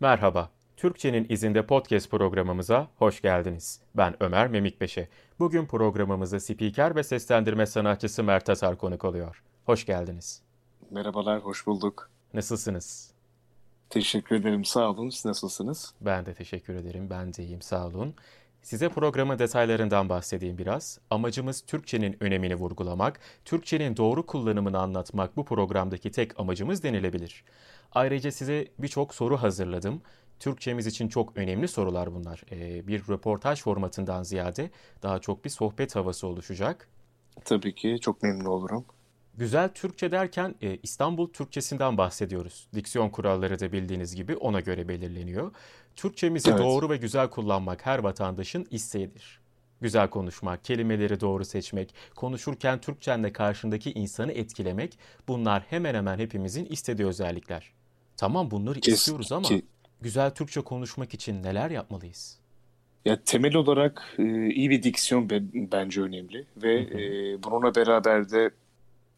Merhaba, Türkçenin izinde podcast programımıza hoş geldiniz. Ben Ömer Memikbeşe. Bugün programımızı spiker ve seslendirme sanatçısı Mert Atar konuk oluyor. Hoş geldiniz. Merhabalar, hoş bulduk. Nasılsınız? Teşekkür ederim, sağ olun. Siz nasılsınız? Ben de teşekkür ederim, ben de iyiyim, sağ olun. Size programın detaylarından bahsedeyim biraz. Amacımız Türkçenin önemini vurgulamak, Türkçenin doğru kullanımını anlatmak bu programdaki tek amacımız denilebilir. Ayrıca size birçok soru hazırladım. Türkçemiz için çok önemli sorular bunlar. Ee, bir röportaj formatından ziyade daha çok bir sohbet havası oluşacak. Tabii ki, çok memnun olurum. Güzel Türkçe derken e, İstanbul Türkçesinden bahsediyoruz. Diksiyon kuralları da bildiğiniz gibi ona göre belirleniyor. Türkçemizi Evet. doğru ve güzel kullanmak her vatandaşın isteğidir. Güzel konuşmak, kelimeleri doğru seçmek, konuşurken Türkçenle karşındaki insanı etkilemek bunlar hemen hemen hepimizin istediği özellikler. Tamam bunları Kes, istiyoruz ama ki, güzel Türkçe konuşmak için neler yapmalıyız? ya temel olarak e, iyi bir diksiyon be- bence önemli ve Hı hı. e, bununla beraber de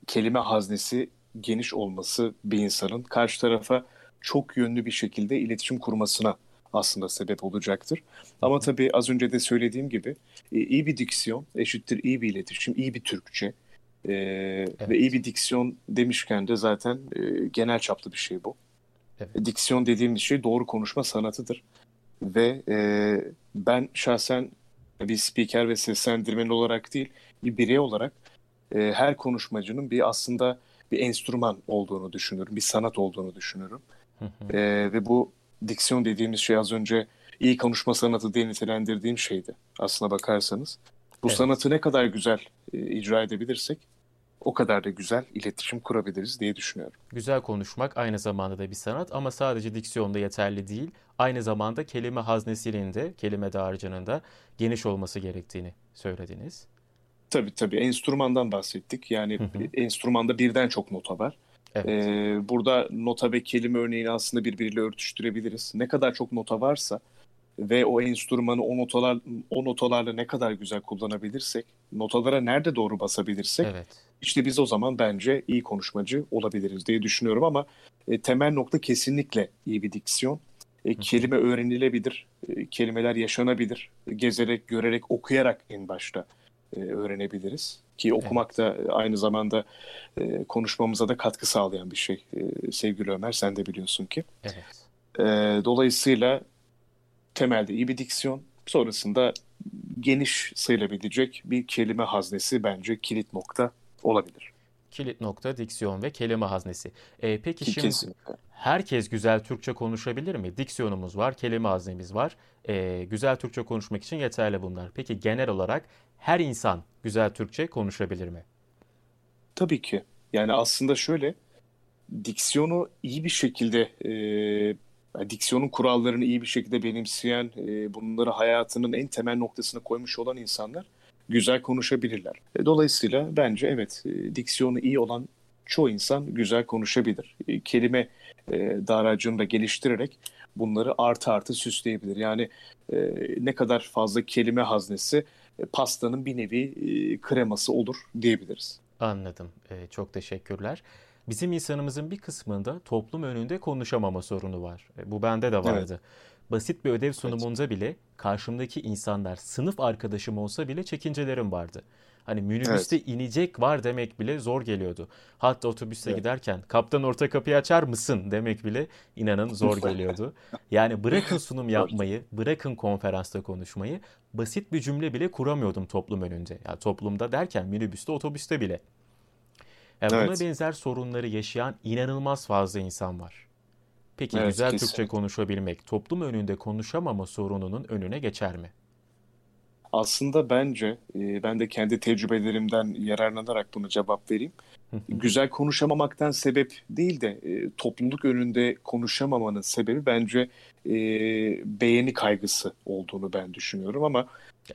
kelime haznesi geniş olması bir insanın karşı tarafa çok yönlü bir şekilde iletişim kurmasına aslında sebep olacaktır. Ama tabii az önce de söylediğim gibi e, iyi bir diksiyon eşittir iyi bir iletişim, iyi bir Türkçe. E, ve iyi Evet, bir diksiyon demişken de zaten e, genel çaplı bir şey bu. evet. Diksiyon dediğimiz şey doğru konuşma sanatıdır. Ve e, ben şahsen bir spiker ve seslendirmen olarak değil, bir birey olarak e, her konuşmacının bir aslında bir enstrüman olduğunu düşünüyorum, bir sanat olduğunu. Hı hı. E, ve bu diksiyon dediğimiz şey az önce iyi konuşma sanatı diye nitelendirdiğim şeydi. Aslına bakarsanız. Bu Evet. sanatı ne kadar güzel e, icra edebilirsek o kadar da güzel iletişim kurabiliriz diye düşünüyorum. Güzel konuşmak aynı zamanda da bir sanat ama sadece diksiyonda yeterli değil. Aynı zamanda kelime haznesinin de, kelime dağarcığının da geniş olması gerektiğini söylediniz. Tabii tabii enstrümandan bahsettik. Yani Hı hı. enstrümanda birden çok nota var. Evet, Ee, burada nota ve kelime örneğini aslında birbiriyle örtüştürebiliriz. Ne kadar çok nota varsa ve o enstrümanı o notalar o notalarla ne kadar güzel kullanabilirsek, notalara nerede doğru basabilirsek evet. işte biz o zaman bence iyi konuşmacı olabiliriz diye düşünüyorum ama e, temel nokta kesinlikle iyi bir diksiyon. E, kelime öğrenilebilir, e, kelimeler yaşanabilir. Gezerek, görerek, okuyarak en başta e, öğrenebiliriz. Ki okumak da aynı zamanda e, konuşmamıza da katkı sağlayan bir şey. E, sevgili Ömer, sen de biliyorsun ki. evet. E, dolayısıyla temelde iyi bir diksiyon, sonrasında geniş sayılabilecek bir kelime haznesi bence kilit nokta olabilir. Kilit nokta diksiyon ve kelime haznesi. Ee, peki Ki şimdi kesinlikle. herkes güzel Türkçe konuşabilir mi? Diksiyonumuz var, kelime haznemiz var. Ee, güzel Türkçe konuşmak için yeterli bunlar. Peki genel olarak her insan güzel Türkçe konuşabilir mi? Tabii ki. Yani aslında şöyle, diksiyonu iyi bir şekilde, e, diksiyonun kurallarını iyi bir şekilde benimseyen, e, bunları hayatının en temel noktasına koymuş olan insanlar güzel konuşabilirler. E, dolayısıyla bence evet, e, diksiyonu iyi olan çoğu insan güzel konuşabilir. E, kelime e, dağarcığını da geliştirerek bunları artı artı süsleyebilir. Yani e, ne kadar fazla kelime haznesi pastanın bir nevi e, kreması olur diyebiliriz. Anladım. Ee, çok teşekkürler. Bizim insanımızın bir kısmında toplum önünde konuşamama sorunu var. E, Bu bende de Evet, vardı. Basit bir ödev evet, sunumunda bile karşımdaki insanlar sınıf arkadaşım olsa bile çekincelerim vardı. Hani minibüste evet, inecek var demek bile zor geliyordu. Hatta otobüste evet. giderken kaptan orta kapıyı açar mısın demek bile inanın zor geliyordu. Yani bırakın sunum yapmayı, bırakın konferansta konuşmayı, basit bir cümle bile kuramıyordum toplum önünde. Ya toplumda derken minibüste, otobüste bile. Yani buna Evet, benzer sorunları yaşayan inanılmaz fazla insan var. Peki evet güzel Türkçe kesinlikle. konuşabilmek toplum önünde konuşamama sorununun önüne geçer mi? Aslında bence e, ben de kendi tecrübelerimden yararlanarak buna cevap vereyim. Güzel konuşamamaktan sebep değil de e, topluluk önünde konuşamamanın sebebi bence e, beğeni kaygısı olduğunu ben düşünüyorum ama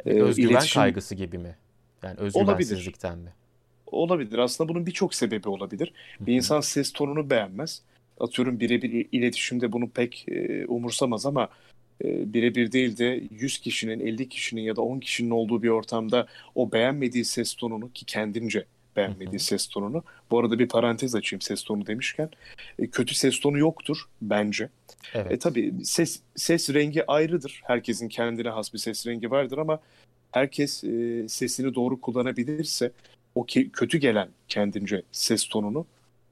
e, özgüven iletişim kaygısı gibi mi? Yani olabilir. özgüvensizlikten mi? Olabilir. Aslında bunun birçok sebebi olabilir. Bir insan ses tonunu beğenmez. Atıyorum birebir iletişimde bunu pek e, umursamaz ama e, birebir değil de 100 kişinin, 50 kişinin ya da 10 kişinin olduğu bir ortamda o beğenmediği ses tonunu ki kendince beğenmediği Hı hı. ses tonunu. Bu arada bir parantez açayım ses tonu demişken. E, kötü ses tonu yoktur bence. E Evet. tabii ses ses rengi ayrıdır. Herkesin kendine has bir ses rengi vardır ama herkes e, sesini doğru kullanabilirse o ki, kötü gelen kendince ses tonunu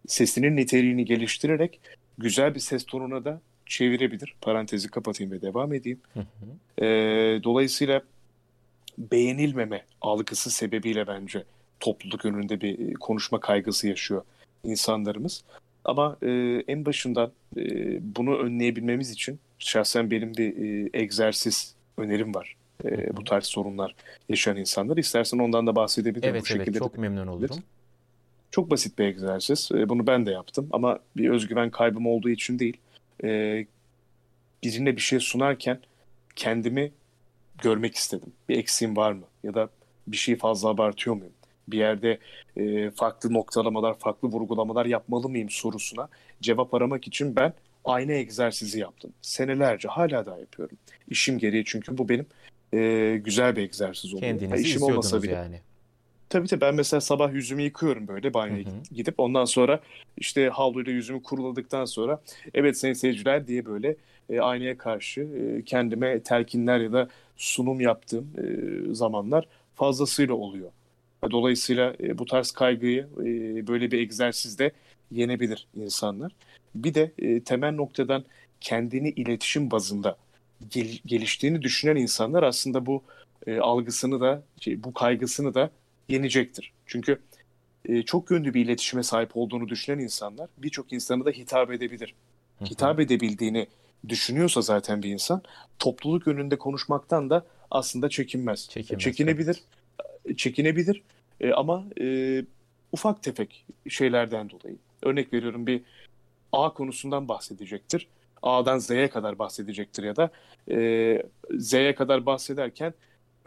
sesinin niteliğini geliştirerek güzel bir ses tonuna da çevirebilir. Parantezi kapatayım ve devam edeyim. Hı hı. E, dolayısıyla beğenilmeme algısı sebebiyle bence topluluk önünde bir e, konuşma kaygısı yaşıyor insanlarımız. Ama e, en başından e, bunu önleyebilmemiz için şahsen benim bir e, egzersiz önerim var. E, Hı hı. bu tarz sorunlar yaşayan insanlar. İstersen ondan da bahsedebilirim. Evet bu evet şekilde. çok memnun olurum. Çok basit bir egzersiz. E, bunu ben de yaptım ama bir özgüven kaybım olduğu için değil. E, birine bir şey sunarken kendimi görmek istedim. Bir eksiğim var mı? Ya da bir şeyi fazla abartıyor muyum? Bir yerde e, farklı noktalamalar, farklı vurgulamalar yapmalı mıyım sorusuna cevap aramak için ben aynı egzersizi yaptım. Senelerce hala da yapıyorum. İşim gereği çünkü bu benim e, güzel bir egzersiz oluyor. Kendinizi işim olmasa bile. yani. Tabii tabii ben mesela sabah yüzümü yıkıyorum böyle banyoya Hı hı. gidip ondan sonra işte havluyla yüzümü kuruladıktan sonra evet sayın seyirciler diye böyle e, aynaya karşı e, kendime telkinler ya da sunum yaptığım e, zamanlar fazlasıyla oluyor. Dolayısıyla e, bu tarz kaygıyı e, böyle bir egzersizde yenebilir insanlar. Bir de e, temel noktadan kendini iletişim bazında gel- geliştiğini düşünen insanlar aslında bu e, algısını da şey, bu kaygısını da yenecektir. Çünkü e, çok yönlü bir iletişime sahip olduğunu düşünen insanlar birçok insanı da hitap edebilir. Hitap edebildiğini düşünüyorsa zaten bir insan topluluk önünde konuşmaktan da aslında çekinmez. Çekinmez, Çekinebilir, çekinebilir E, ama e, ufak tefek şeylerden dolayı. Örnek veriyorum bir A konusundan bahsedecektir. A'dan Z'ye kadar bahsedecektir ya da e, Z'ye kadar bahsederken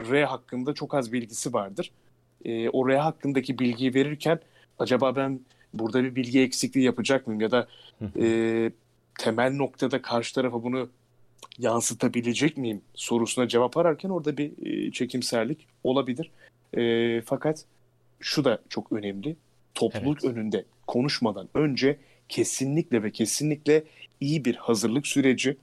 R hakkında çok az bilgisi vardır. E, o R hakkındaki bilgiyi verirken acaba ben burada bir bilgi eksikliği yapacak mıyım ya da e, temel noktada karşı tarafa bunu yansıtabilecek miyim sorusuna cevap ararken orada bir e, çekimserlik olabilir. E, fakat şu da çok önemli. Topluluk Evet. önünde konuşmadan önce kesinlikle ve kesinlikle iyi bir hazırlık süreci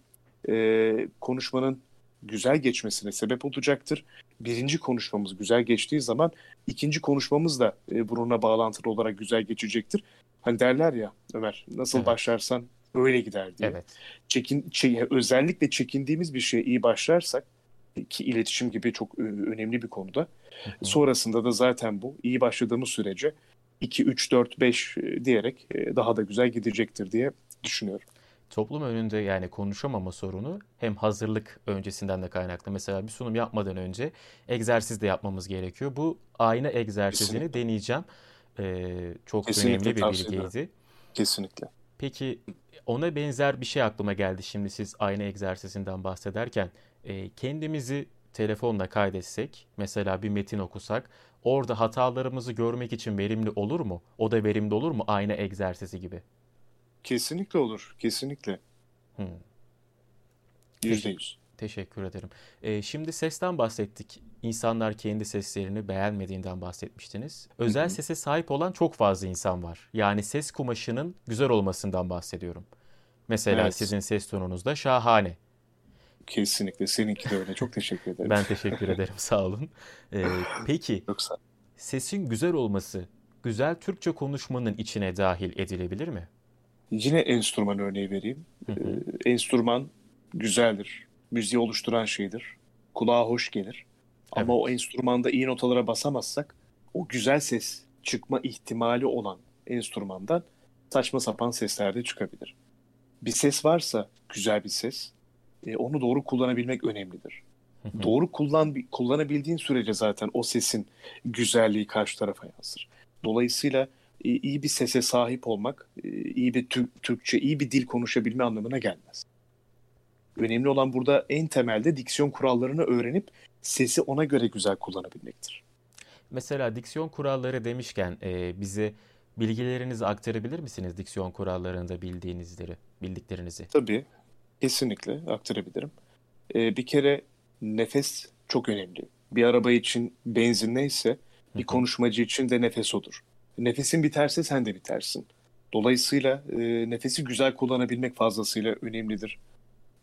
e, konuşmanın güzel geçmesine sebep olacaktır. Birinci konuşmamız güzel geçtiği zaman ikinci konuşmamız da e, bununla bağlantılı olarak güzel geçecektir. Hani derler ya Ömer nasıl Evet. başlarsan öyle gider diye. Evet. Çekin, çe- özellikle çekindiğimiz bir şeye iyi başlarsak ki iletişim gibi çok e, önemli bir konuda. Hı hı. Sonrasında da zaten bu iyi başladığımız sürece 2, 3, 4, 5 e, diyerek e, daha da güzel gidecektir diye düşünüyorum. Toplum önünde yani konuşamama sorunu hem hazırlık öncesinden de kaynaklı. Mesela bir sunum yapmadan önce egzersiz de yapmamız gerekiyor. Bu ayna egzersizini Kesinlikle. deneyeceğim. Ee, çok Kesinlikle önemli bir bilgiydi. Kesinlikle. Peki ona benzer bir şey aklıma geldi şimdi siz ayna egzersizinden bahsederken. Ee, kendimizi telefonla kaydetsek, mesela bir metin okusak, orada hatalarımızı görmek için verimli olur mu? O da verimli olur mu ayna egzersizi gibi? Kesinlikle olur. Kesinlikle. Hmm. Yüzde yüz. Teşekkür ederim. Ee, şimdi sesten bahsettik. İnsanlar kendi seslerini beğenmediğinden bahsetmiştiniz. Özel Hı hı. sese sahip olan çok fazla insan var. Yani ses kumaşının güzel olmasından bahsediyorum. Mesela Evet. sizin ses tonunuz da şahane. Kesinlikle. Seninki de öyle. Çok teşekkür ederim. Ben teşekkür ederim, sağ olun. Ee, peki Yoksa sesin güzel olması güzel Türkçe konuşmanın içine dahil edilebilir mi? Yine enstrüman örneği vereyim. Hı hı. Ee, enstrüman güzeldir. Müziği oluşturan şeydir. Kulağa hoş gelir. Ama Evet. o enstrümanda iyi notalara basamazsak o güzel ses çıkma ihtimali olan enstrümandan saçma sapan sesler de çıkabilir. Bir ses varsa güzel bir ses e, onu doğru kullanabilmek önemlidir. Hı hı. Doğru kullan, kullanabildiğin sürece zaten o sesin güzelliği karşı tarafa yansır. Dolayısıyla iyi bir sese sahip olmak, e, iyi bir Türk, Türkçe, iyi bir dil konuşabilme anlamına gelmez. Önemli olan burada en temelde diksiyon kurallarını öğrenip sesi ona göre güzel kullanabilmektir. Mesela diksiyon kuralları demişken e, bize bilgilerinizi aktarabilir misiniz diksiyon kurallarında bildiğinizleri, bildiklerinizi? Tabii, kesinlikle aktarabilirim. E, bir kere nefes çok önemli. Bir araba için benzin neyse bir konuşmacı için de nefes odur. Nefesin biterse sen de bitersin. Dolayısıyla e, nefesi güzel kullanabilmek fazlasıyla önemlidir.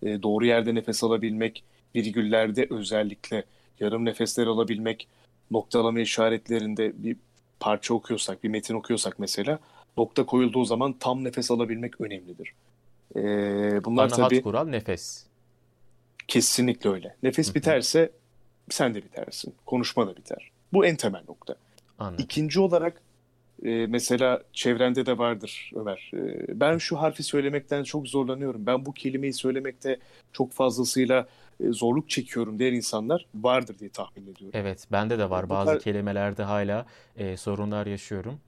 E, doğru yerde nefes alabilmek, virgüllerde özellikle yarım nefesler alabilmek, noktalama işaretlerinde bir parça okuyorsak, bir metin okuyorsak mesela nokta koyulduğu zaman tam nefes alabilmek önemlidir. E, bunlar Ana tabii kural nefes. Kesinlikle öyle. Nefes biterse sen de bitersin. Konuşma da biter. Bu en temel nokta. Anladım. İkinci olarak e, mesela çevrende de vardır Ömer. E, ben şu harfi söylemekten çok zorlanıyorum. Ben bu kelimeyi söylemekte çok fazlasıyla e, zorluk çekiyorum diğer insanlar vardır diye tahmin ediyorum. Evet, bende de var. Bazı tar- kelimelerde hala e, sorunlar yaşıyorum.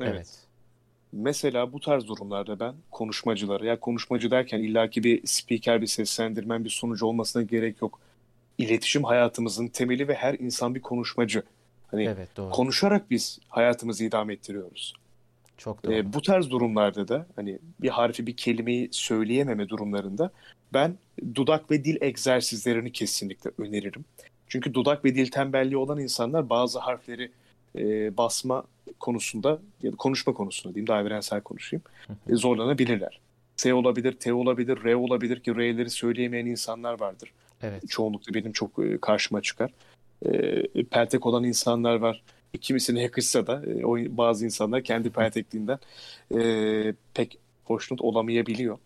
Evet. evet. Mesela bu tarz durumlarda ben konuşmacılara, ya konuşmacı derken illaki bir spiker, bir seslendirmen, bir sunucu olmasına gerek yok. İletişim hayatımızın temeli ve her insan bir konuşmacı. Hani evet, doğru. konuşarak biz hayatımızı idame ettiriyoruz. Çok doğru. Ee, bu tarz durumlarda da hani bir harfi bir kelimeyi söyleyememe durumlarında ben dudak ve dil egzersizlerini kesinlikle öneririm. Çünkü dudak ve dil tembelliği olan insanlar bazı harfleri e, basma konusunda ya da konuşma konusunda diyeyim daha evrensel konuşayım e, zorlanabilirler. S olabilir, T olabilir, R olabilir ki R'leri söyleyemeyen insanlar vardır. Evet. Çoğunlukla benim çok e, karşıma çıkar e, peltek olan insanlar var. Kimisine yakışsa da e, o bazı insanlar kendi peltekliğinden e, pek hoşnut olamayabiliyor.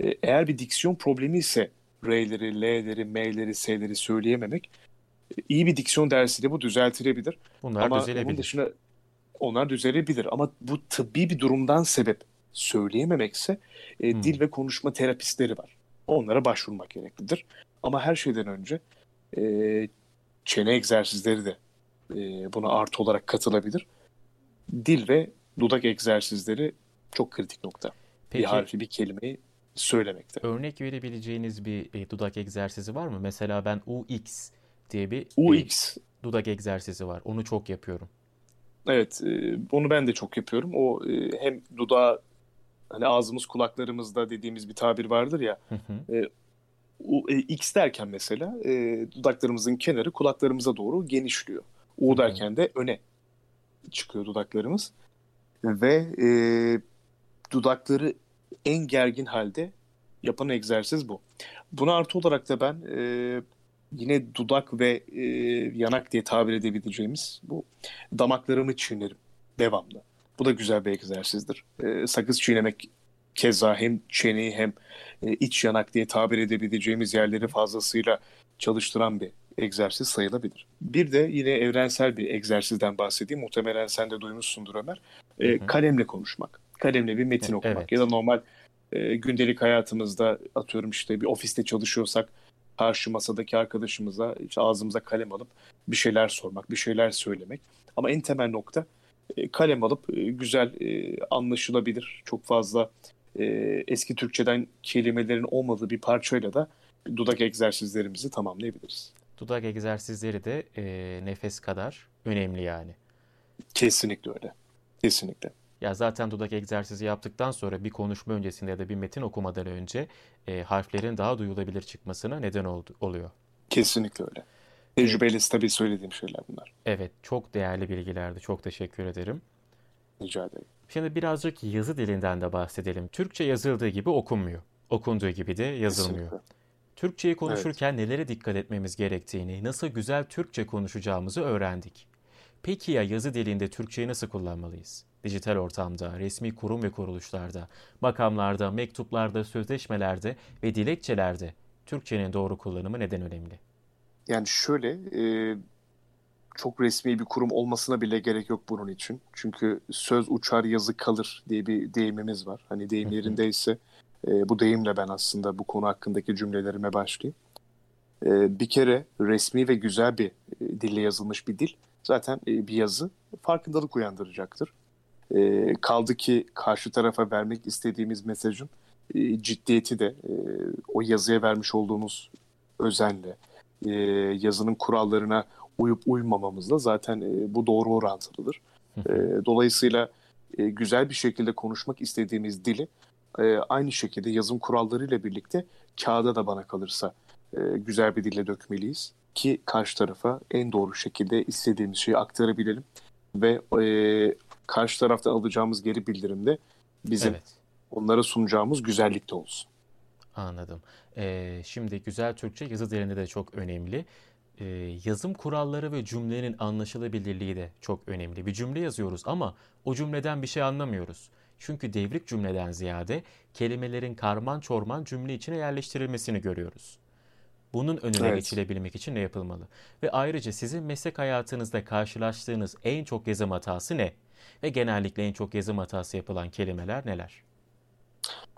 E, eğer bir diksiyon problemi ise R'leri, L'leri, M'leri, S'leri söyleyememek e, iyi bir diksiyon dersiyle bu düzeltilebilir. Bunlar Ama düzelebilir. Onun dışında onlar düzelebilir ama bu tıbbi bir durumdan sebep söyleyememekse e, hmm. dil ve konuşma terapistleri var. Onlara başvurmak gereklidir. Ama her şeyden önce e, çene egzersizleri de e, buna artı olarak katılabilir. Dil ve dudak egzersizleri çok kritik nokta. Peki, bir harfi, bir kelimeyi söylemekte. Örnek verebileceğiniz bir e, dudak egzersizi var mı? Mesela ben UX diye bir UX. E, dudak egzersizi var. Onu çok yapıyorum. Evet, e, onu ben de çok yapıyorum. O e, hem dudağı hani ağzımız kulaklarımızda dediğimiz bir tabir vardır ya. Hı hı. E, e, X derken mesela e, dudaklarımızın kenarı kulaklarımıza doğru genişliyor. U derken de öne çıkıyor dudaklarımız. Ve e, dudakları en gergin halde yapan egzersiz bu. Buna artı olarak da ben e, yine dudak ve e, yanak diye tabir edebileceğimiz bu damaklarımı çiğnerim devamlı. Bu da güzel bir egzersizdir. E, sakız çiğnemek keza hem çeneyi hem e, iç yanak diye tabir edebileceğimiz yerleri fazlasıyla çalıştıran bir egzersiz sayılabilir. Bir de yine evrensel bir egzersizden bahsedeyim. Muhtemelen sen de duymuşsundur Ömer. E, hı hı. Kalemle konuşmak. Kalemle bir metin okumak. Evet. Ya da normal e, gündelik hayatımızda atıyorum işte bir ofiste çalışıyorsak karşı masadaki arkadaşımıza işte ağzımıza kalem alıp bir şeyler sormak, bir şeyler söylemek. Ama en temel nokta e, kalem alıp e, güzel e, anlaşılabilir, çok fazla e, eski Türkçeden kelimelerin olmadığı bir parçayla da dudak egzersizlerimizi tamamlayabiliriz. Dudak egzersizleri de e, nefes kadar önemli yani. Kesinlikle öyle. Kesinlikle. Ya zaten dudak egzersizi yaptıktan sonra bir konuşma öncesinde ya da bir metin okumadan önce e, harflerin daha duyulabilir çıkmasına neden oldu, oluyor. Kesinlikle öyle. Tecrübeyle evet. tabii söylediğim şeyler bunlar. Evet, çok değerli bilgilerdi. Çok teşekkür ederim. Rica ederim. Şimdi birazcık yazı dilinden de bahsedelim. Türkçe yazıldığı gibi okunmuyor. Okunduğu gibi de yazılmıyor. Kesinlikle. Türkçeyi konuşurken evet. nelere dikkat etmemiz gerektiğini, nasıl güzel Türkçe konuşacağımızı öğrendik. Peki ya yazı dilinde Türkçeyi nasıl kullanmalıyız? Dijital ortamda, resmi kurum ve kuruluşlarda, makamlarda, mektuplarda, sözleşmelerde ve dilekçelerde Türkçenin doğru kullanımı neden önemli? Yani şöyle, e, çok resmi bir kurum olmasına bile gerek yok bunun için. Çünkü söz uçar yazı kalır diye bir deyimimiz var. Hani deyim yerindeyse e, bu deyimle ben aslında bu konu hakkındaki cümlelerime başlayayım. E, bir kere resmi ve güzel bir e, dille yazılmış bir dil zaten e, bir yazı farkındalık uyandıracaktır. E, kaldı ki karşı tarafa vermek istediğimiz mesajın e, ciddiyeti de e, o yazıya vermiş olduğumuz özenle, e, yazının kurallarına uyup uymamamızla zaten e, bu doğru orantılıdır. E, dolayısıyla e, güzel bir şekilde konuşmak istediğimiz dili e, aynı şekilde yazım kurallarıyla birlikte kağıda da bana kalırsa e, güzel bir dille dökmeliyiz ki karşı tarafa en doğru şekilde istediğimiz şeyi aktarabilelim ve e, karşı taraftan alacağımız geri bildirimde bizim evet. onlara sunacağımız güzellikte olsun. Anladım. Ee, şimdi güzel Türkçe yazı dilinde de çok önemli. Ee, yazım kuralları ve cümlenin anlaşılabilirliği de çok önemli. Bir cümle yazıyoruz ama o cümleden bir şey anlamıyoruz. Çünkü devrik cümleden ziyade kelimelerin karman çorman cümle içine yerleştirilmesini görüyoruz. Bunun önüne evet. geçilebilmek için ne yapılmalı? Ve ayrıca sizin meslek hayatınızda karşılaştığınız en çok yazım hatası ne? Ve genellikle en çok yazım hatası yapılan kelimeler neler?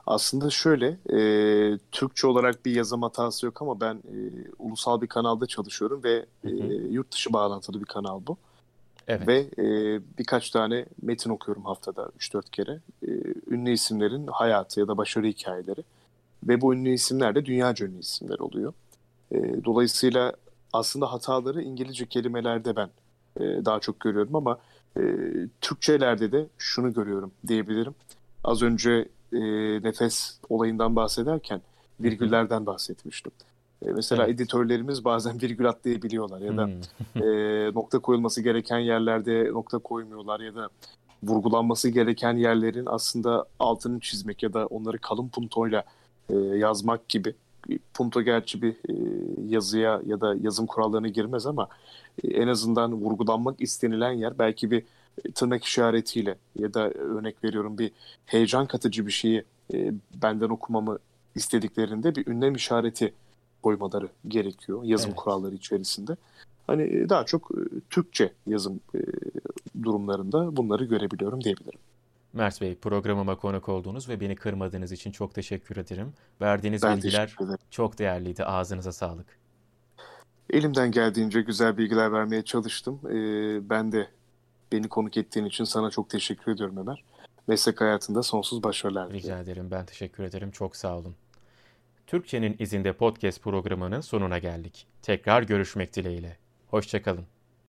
Aslında şöyle, e, Türkçe olarak bir yazım hatası yok ama ben e, ulusal bir kanalda çalışıyorum ve e, yurt dışı bağlantılı bir kanal bu. Evet. Ve e, birkaç tane metin okuyorum haftada 3-4 kere. E, ünlü isimlerin hayatı ya da başarı hikayeleri. Ve bu ünlü isimler de dünyaca ünlü isimler oluyor. E, dolayısıyla aslında hataları İngilizce kelimelerde ben e, daha çok görüyorum ama e, Türkçelerde de şunu görüyorum diyebilirim. Az önce e, nefes olayından bahsederken virgüllerden bahsetmiştim. E, mesela evet. editörlerimiz bazen virgül atlayabiliyorlar ya da hmm. e, nokta koyulması gereken yerlerde nokta koymuyorlar ya da vurgulanması gereken yerlerin aslında altını çizmek ya da onları kalın puntoyla e, yazmak gibi. Punto gerçi bir e, yazıya ya da yazım kurallarına girmez ama e, en azından vurgulanmak istenilen yer belki bir tırnak işaretiyle ya da örnek veriyorum bir heyecan katıcı bir şeyi e, benden okumamı istediklerinde bir ünlem işareti koymaları gerekiyor yazım evet. kuralları içerisinde. Hani e, daha çok e, Türkçe yazım e, durumlarında bunları görebiliyorum diyebilirim. Mert Bey programıma konuk olduğunuz ve beni kırmadığınız için çok teşekkür ederim. Verdiğiniz ben bilgiler çok değerliydi. Ağzınıza sağlık. Elimden geldiğince güzel bilgiler vermeye çalıştım. Ee, ben de beni konuk ettiğin için sana çok teşekkür ediyorum Ömer. Meslek hayatında sonsuz başarılar. Rica ederim. Ben teşekkür ederim. Çok sağ olun. Türkçenin izinde podcast programının sonuna geldik. Tekrar görüşmek dileğiyle. Hoşçakalın.